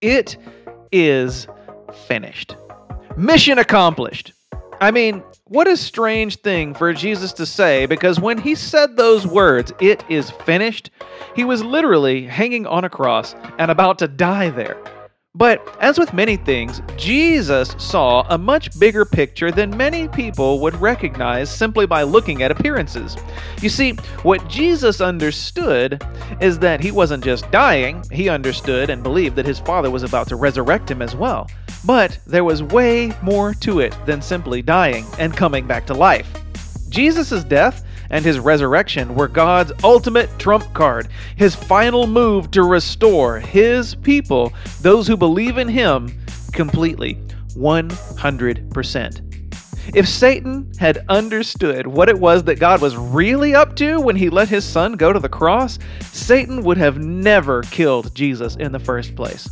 It is finished. Mission accomplished. I mean, what a strange thing for Jesus to say because when he said those words, it is finished, he was literally hanging on a cross and about to die there. But as with many things, Jesus saw a much bigger picture than many people would recognize simply by looking at appearances. You see, what Jesus understood is that he wasn't just dying, he understood and believed that his Father was about to resurrect him as well. But there was way more to it than simply dying and coming back to life. Jesus' death and his resurrection were God's ultimate trump card, his final move to restore his people, those who believe in him, completely, 100%. If Satan had understood what it was that God was really up to when he let his son go to the cross, Satan would have never killed Jesus in the first place.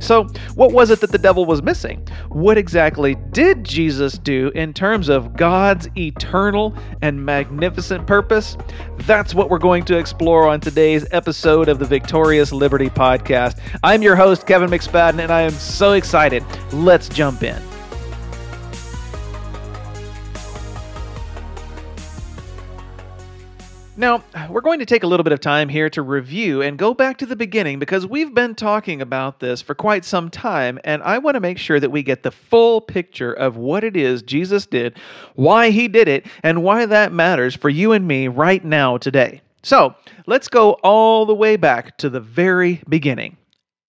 So, what was it that the devil was missing? What exactly did Jesus do in terms of God's eternal and magnificent purpose? That's what we're going to explore on today's episode of the Victorious Liberty Podcast. I'm your host, Kevin McSpadden, and I am so excited. Let's jump in. Now, we're going to take a little bit of time here to review and go back to the beginning because we've been talking about this for quite some time, and I want to make sure that we get the full picture of what it is Jesus did, why he did it, and why that matters for you and me right now today. So, let's go all the way back to the very beginning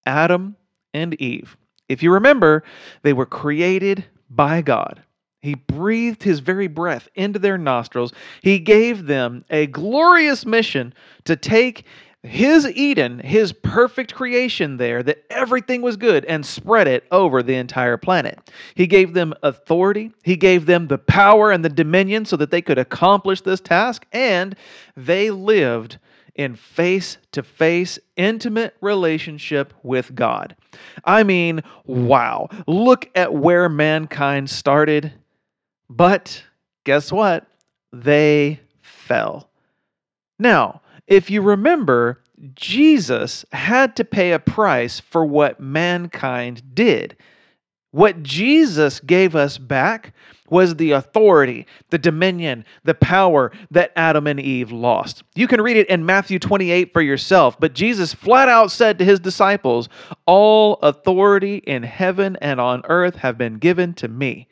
Adam and Eve. If you remember, they were created by God. He breathed his very breath into their nostrils. He gave them a glorious mission to take his Eden, his perfect creation there, that everything was good, and spread it over the entire planet. He gave them authority, he gave them the power and the dominion so that they could accomplish this task, and they lived in face to face, intimate relationship with God. I mean, wow. Look at where mankind started but guess what? They fell. Now, if you remember, Jesus had to pay a price for what mankind did. What Jesus gave us back was the authority, the dominion, the power that Adam and Eve lost. You can read it in Matthew 28 for yourself, but Jesus flat out said to his disciples, All authority in heaven and on earth have been given to me.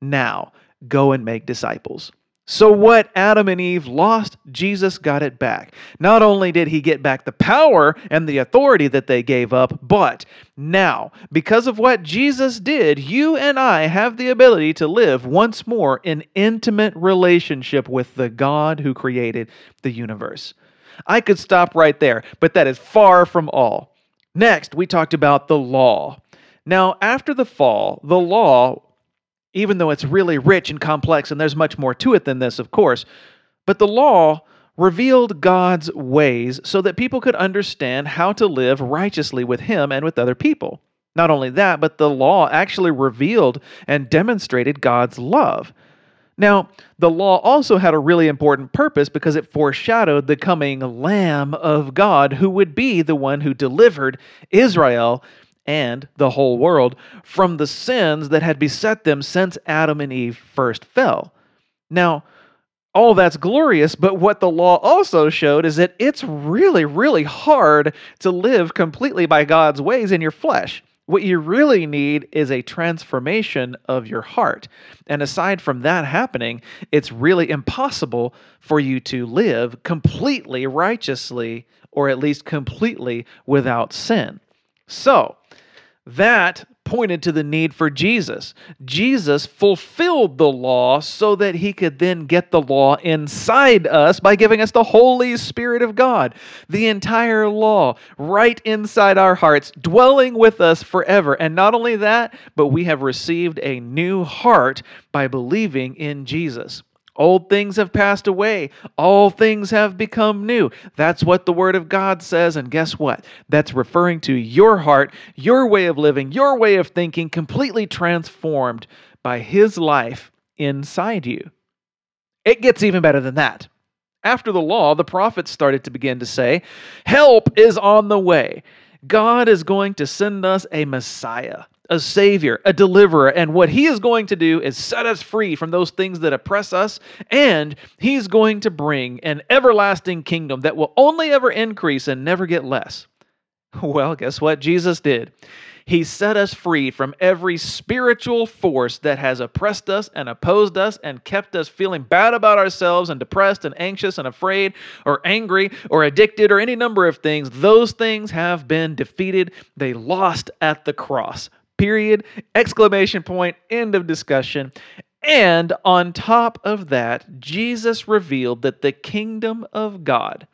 Now, go and make disciples. So, what Adam and Eve lost, Jesus got it back. Not only did he get back the power and the authority that they gave up, but now, because of what Jesus did, you and I have the ability to live once more in intimate relationship with the God who created the universe. I could stop right there, but that is far from all. Next, we talked about the law. Now, after the fall, the law even though it's really rich and complex, and there's much more to it than this, of course. But the law revealed God's ways so that people could understand how to live righteously with Him and with other people. Not only that, but the law actually revealed and demonstrated God's love. Now, the law also had a really important purpose because it foreshadowed the coming Lamb of God who would be the one who delivered Israel and the whole world from the sins that had beset them since Adam and Eve first fell. Now, all that's glorious, but what the law also showed is that it's really, really hard to live completely by God's ways in your flesh. What you really need is a transformation of your heart. And aside from that happening, it's really impossible for you to live completely righteously or at least completely without sin. So, that pointed to the need for Jesus. Jesus fulfilled the law so that he could then get the law inside us by giving us the Holy Spirit of God. The entire law right inside our hearts, dwelling with us forever. And not only that, but we have received a new heart by believing in Jesus. Old things have passed away. All things have become new. That's what the Word of God says. And guess what? That's referring to your heart, your way of living, your way of thinking, completely transformed by His life inside you. It gets even better than that. After the law, the prophets started to begin to say, Help is on the way. God is going to send us a Messiah, a Savior, a deliverer. And what He is going to do is set us free from those things that oppress us. And He's going to bring an everlasting kingdom that will only ever increase and never get less. Well, guess what Jesus did? He set us free from every spiritual force that has oppressed us and opposed us and kept us feeling bad about ourselves and depressed and anxious and afraid or angry or addicted or any number of things. Those things have been defeated. They lost at the cross. Period. Exclamation point. End of discussion. And on top of that, Jesus revealed that the kingdom of God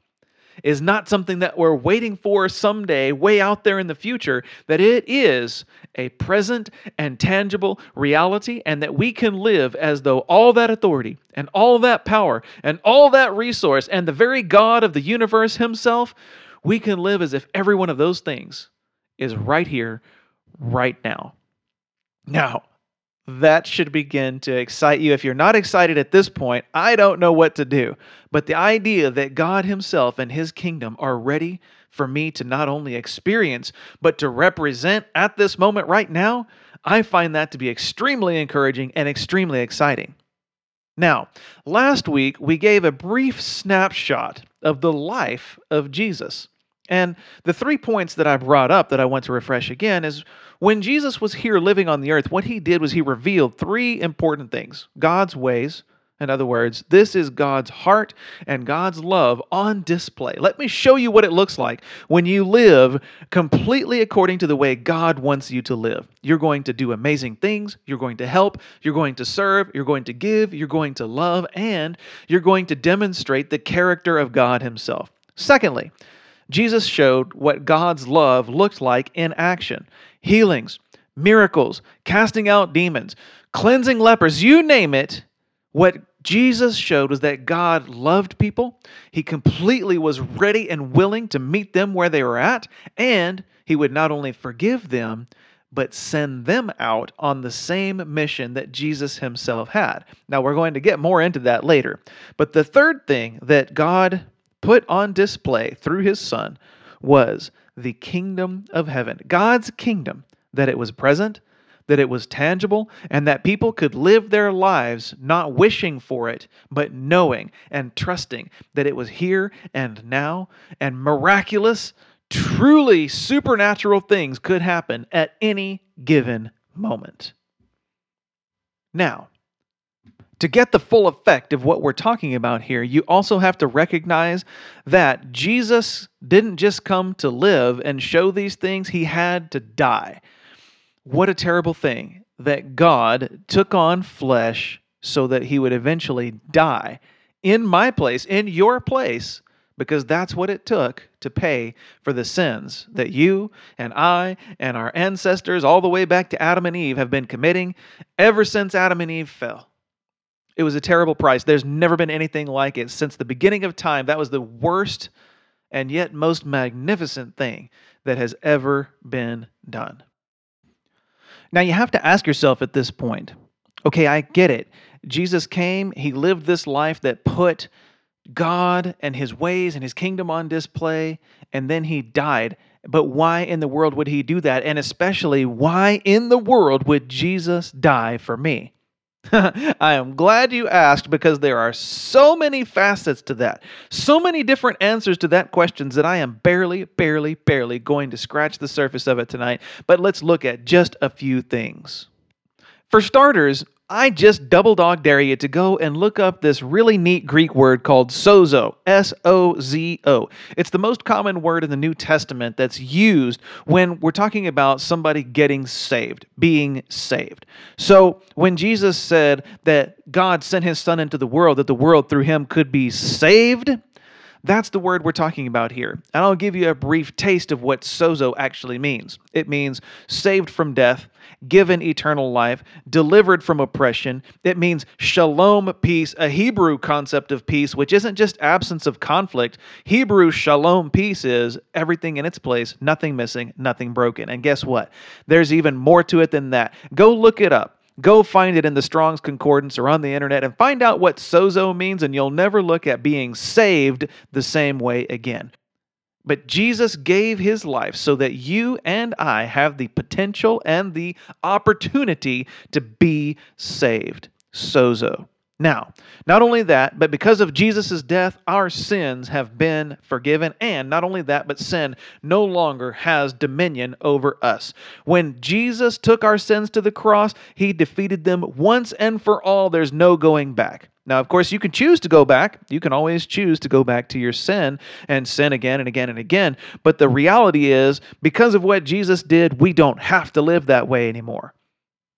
is not something that we're waiting for someday, way out there in the future, that it is a present and tangible reality, and that we can live as though all that authority and all that power and all that resource and the very God of the universe Himself, we can live as if every one of those things is right here, right now. Now, that should begin to excite you. If you're not excited at this point, I don't know what to do. But the idea that God Himself and His kingdom are ready for me to not only experience, but to represent at this moment right now, I find that to be extremely encouraging and extremely exciting. Now, last week we gave a brief snapshot of the life of Jesus. And the three points that I brought up that I want to refresh again is when Jesus was here living on the earth, what he did was he revealed three important things God's ways. In other words, this is God's heart and God's love on display. Let me show you what it looks like when you live completely according to the way God wants you to live. You're going to do amazing things, you're going to help, you're going to serve, you're going to give, you're going to love, and you're going to demonstrate the character of God Himself. Secondly, Jesus showed what God's love looked like in action healings, miracles, casting out demons, cleansing lepers, you name it. What Jesus showed was that God loved people. He completely was ready and willing to meet them where they were at, and He would not only forgive them, but send them out on the same mission that Jesus Himself had. Now, we're going to get more into that later. But the third thing that God put on display through his Son was the kingdom of heaven, God's kingdom, that it was present, that it was tangible, and that people could live their lives not wishing for it, but knowing and trusting that it was here and now, and miraculous, truly supernatural things could happen at any given moment. Now, to get the full effect of what we're talking about here, you also have to recognize that Jesus didn't just come to live and show these things, he had to die. What a terrible thing that God took on flesh so that he would eventually die in my place, in your place, because that's what it took to pay for the sins that you and I and our ancestors, all the way back to Adam and Eve, have been committing ever since Adam and Eve fell. It was a terrible price. There's never been anything like it since the beginning of time. That was the worst and yet most magnificent thing that has ever been done. Now, you have to ask yourself at this point okay, I get it. Jesus came, he lived this life that put God and his ways and his kingdom on display, and then he died. But why in the world would he do that? And especially, why in the world would Jesus die for me? I am glad you asked because there are so many facets to that, so many different answers to that questions that I am barely, barely, barely going to scratch the surface of it tonight. But let's look at just a few things. For starters, I just double dog dare you to go and look up this really neat Greek word called sozo, S O Z O. It's the most common word in the New Testament that's used when we're talking about somebody getting saved, being saved. So when Jesus said that God sent his son into the world, that the world through him could be saved, that's the word we're talking about here. And I'll give you a brief taste of what sozo actually means. It means saved from death, given eternal life, delivered from oppression. It means shalom, peace, a Hebrew concept of peace, which isn't just absence of conflict. Hebrew shalom, peace is everything in its place, nothing missing, nothing broken. And guess what? There's even more to it than that. Go look it up. Go find it in the Strong's Concordance or on the internet and find out what sozo means, and you'll never look at being saved the same way again. But Jesus gave his life so that you and I have the potential and the opportunity to be saved. Sozo. Now, not only that, but because of Jesus' death, our sins have been forgiven. And not only that, but sin no longer has dominion over us. When Jesus took our sins to the cross, he defeated them once and for all. There's no going back. Now, of course, you can choose to go back. You can always choose to go back to your sin and sin again and again and again. But the reality is, because of what Jesus did, we don't have to live that way anymore.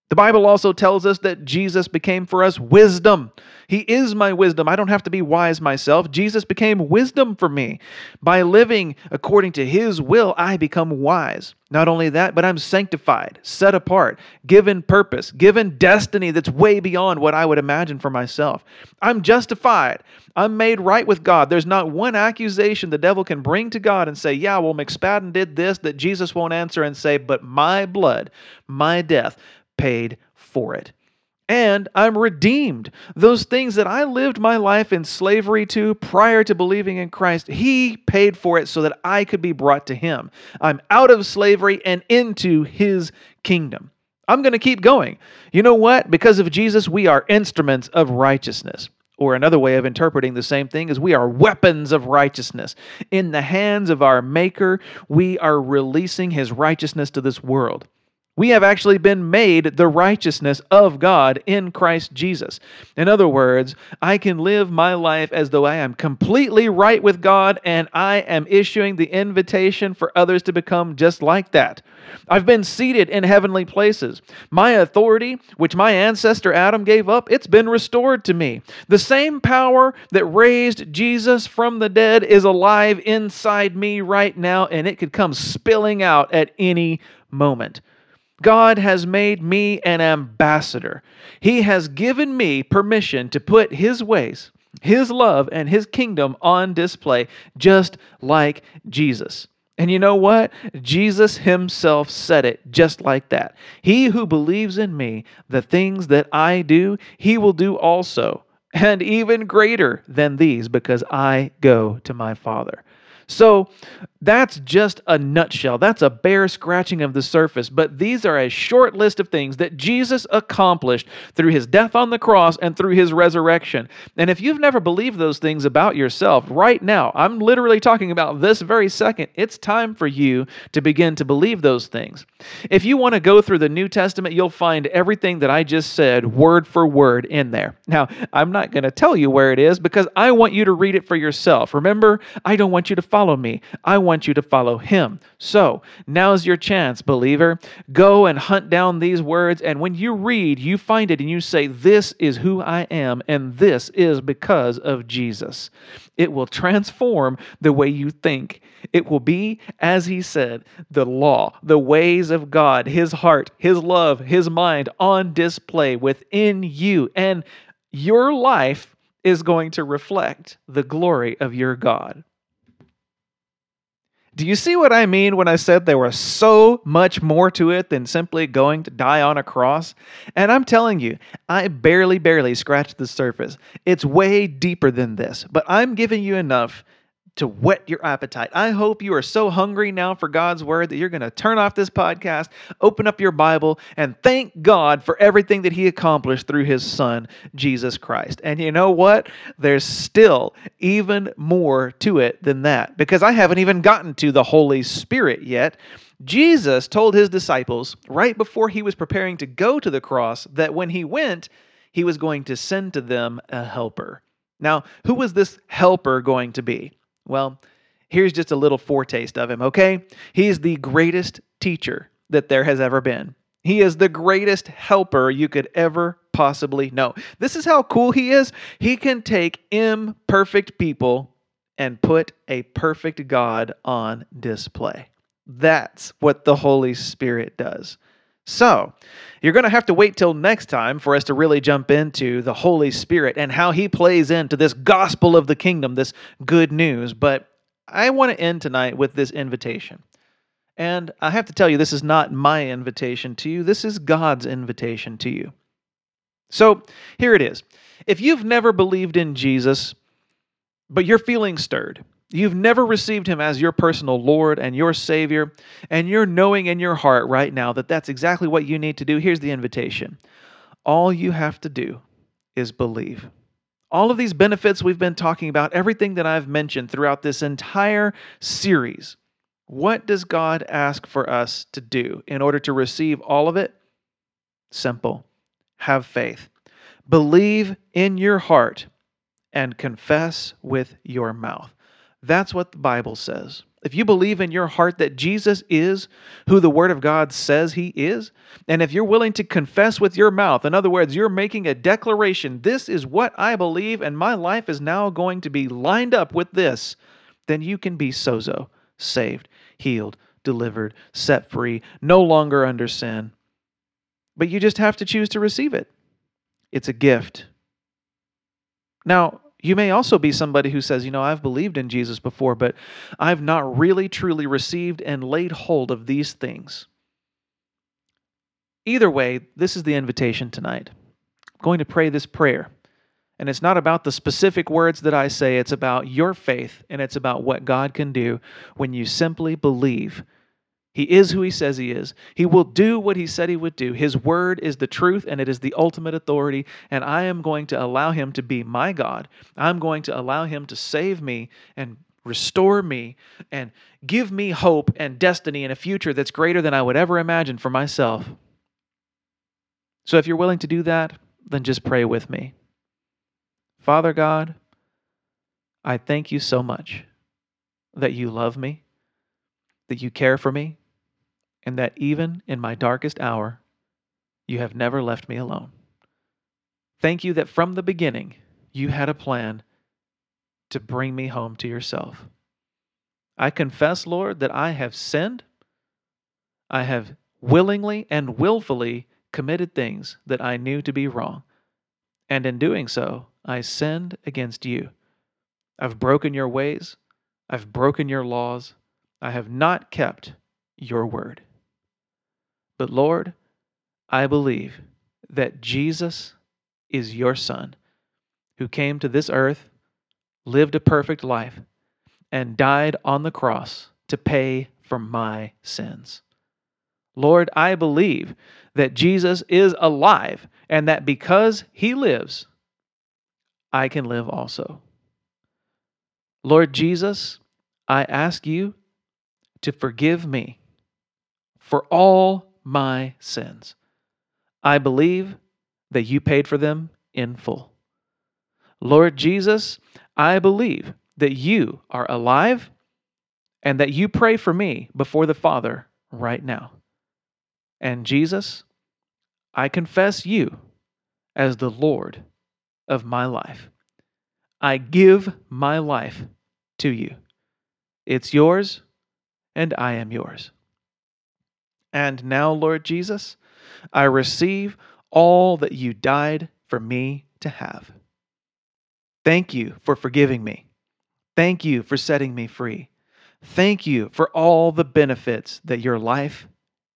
The Bible also tells us that Jesus became for us wisdom. He is my wisdom. I don't have to be wise myself. Jesus became wisdom for me. By living according to His will, I become wise. Not only that, but I'm sanctified, set apart, given purpose, given destiny that's way beyond what I would imagine for myself. I'm justified. I'm made right with God. There's not one accusation the devil can bring to God and say, Yeah, well, McSpadden did this that Jesus won't answer and say, But my blood, my death, paid for it. And I'm redeemed. Those things that I lived my life in slavery to prior to believing in Christ, He paid for it so that I could be brought to Him. I'm out of slavery and into His kingdom. I'm going to keep going. You know what? Because of Jesus, we are instruments of righteousness. Or another way of interpreting the same thing is we are weapons of righteousness. In the hands of our Maker, we are releasing His righteousness to this world. We have actually been made the righteousness of God in Christ Jesus. In other words, I can live my life as though I am completely right with God and I am issuing the invitation for others to become just like that. I've been seated in heavenly places. My authority, which my ancestor Adam gave up, it's been restored to me. The same power that raised Jesus from the dead is alive inside me right now and it could come spilling out at any moment. God has made me an ambassador. He has given me permission to put His ways, His love, and His kingdom on display, just like Jesus. And you know what? Jesus himself said it just like that. He who believes in me, the things that I do, he will do also, and even greater than these, because I go to my Father. So that's just a nutshell. That's a bare scratching of the surface. But these are a short list of things that Jesus accomplished through his death on the cross and through his resurrection. And if you've never believed those things about yourself, right now, I'm literally talking about this very second, it's time for you to begin to believe those things. If you want to go through the New Testament, you'll find everything that I just said word for word in there. Now, I'm not going to tell you where it is because I want you to read it for yourself. Remember, I don't want you to follow me. I want you to follow him. So, now's your chance, believer. Go and hunt down these words, and when you read, you find it and you say, This is who I am, and this is because of Jesus. It will transform the way you think. It will be, as he said, the law, the ways of God, his heart, his love, his mind on display within you. And your life is going to reflect the glory of your God. Do you see what I mean when I said there was so much more to it than simply going to die on a cross? And I'm telling you, I barely, barely scratched the surface. It's way deeper than this, but I'm giving you enough to whet your appetite. I hope you are so hungry now for God's word that you're going to turn off this podcast, open up your Bible, and thank God for everything that He accomplished through His Son, Jesus Christ. And you know what? There's still even more to it than that because I haven't even gotten to the Holy Spirit yet. Jesus told His disciples right before He was preparing to go to the cross that when He went, He was going to send to them a helper. Now, who was this helper going to be? Well, here's just a little foretaste of him, okay? He's the greatest teacher that there has ever been. He is the greatest helper you could ever possibly know. This is how cool he is. He can take imperfect people and put a perfect God on display. That's what the Holy Spirit does. So, you're going to have to wait till next time for us to really jump into the Holy Spirit and how He plays into this gospel of the kingdom, this good news. But I want to end tonight with this invitation. And I have to tell you, this is not my invitation to you, this is God's invitation to you. So, here it is. If you've never believed in Jesus, but you're feeling stirred, you've never received him as your personal Lord and your Savior, and you're knowing in your heart right now that that's exactly what you need to do, here's the invitation. All you have to do is believe. All of these benefits we've been talking about, everything that I've mentioned throughout this entire series, what does God ask for us to do in order to receive all of it? Simple. Have faith. Believe in your heart and confess with your mouth. That's what the Bible says. If you believe in your heart that Jesus is who the Word of God says He is, and if you're willing to confess with your mouth, in other words, you're making a declaration, this is what I believe, and my life is now going to be lined up with this, then you can be sozo, saved, healed, delivered, set free, no longer under sin. But you just have to choose to receive it. It's a gift. Now, you may also be somebody who says, you know, I've believed in Jesus before, but I've not really truly received and laid hold of these things. Either way, this is the invitation tonight. I'm going to pray this prayer. And it's not about the specific words that I say, it's about your faith and it's about what God can do when you simply believe he is who he says he is. He will do what he said he would do. His word is the truth and it is the ultimate authority. And I am going to allow him to be my God. I'm going to allow him to save me and restore me and give me hope and destiny and a future that's greater than I would ever imagine for myself. So if you're willing to do that, then just pray with me. Father God, I thank you so much that you love me, that you care for me, and that even in my darkest hour, you have never left me alone. Thank you that from the beginning, you had a plan to bring me home to yourself. I confess, Lord, that I have sinned. I have willingly and willfully committed things that I knew to be wrong. And in doing so, I sinned against you. I've broken your ways. I've broken your laws. I have not kept your word. But Lord, I believe that Jesus is your Son who came to this earth, lived a perfect life, and died on the cross to pay for my sins. Lord, I believe that Jesus is alive and that because he lives, I can live also. Lord Jesus, I ask you to forgive me for all my sins. I believe that you paid for them in full. Lord Jesus, I believe that you are alive and that you pray for me before the Father right now. And Jesus, I confess you as the Lord of my life. I give my life to you. It's yours, and I am yours. And now, Lord Jesus, I receive all that you died for me to have. Thank you for forgiving me. Thank you for setting me free. Thank you for all the benefits that your life,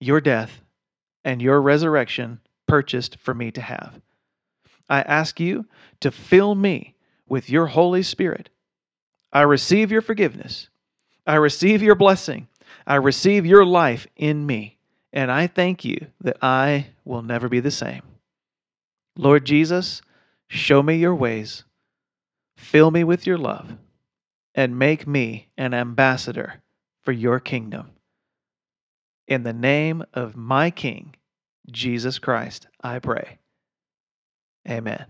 your death, and your resurrection purchased for me to have. I ask you to fill me with your Holy Spirit. I receive your forgiveness. I receive your blessing. I receive your life in me. And I thank you that I will never be the same. Lord Jesus, show me your ways, fill me with your love, and make me an ambassador for your kingdom. In the name of my King, Jesus Christ, I pray. Amen.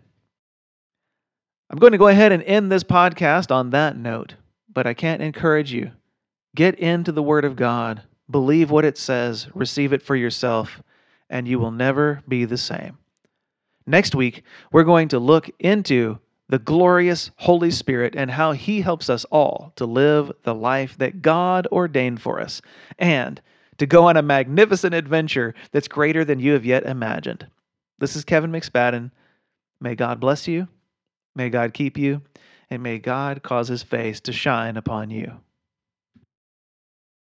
I'm going to go ahead and end this podcast on that note, but I can't encourage you. Get into the Word of God Believe what it says, receive it for yourself, and you will never be the same. Next week, we're going to look into the glorious Holy Spirit and how He helps us all to live the life that God ordained for us and to go on a magnificent adventure that's greater than you have yet imagined. This is Kevin McSpadden. May God bless you, may God keep you, and may God cause His face to shine upon you.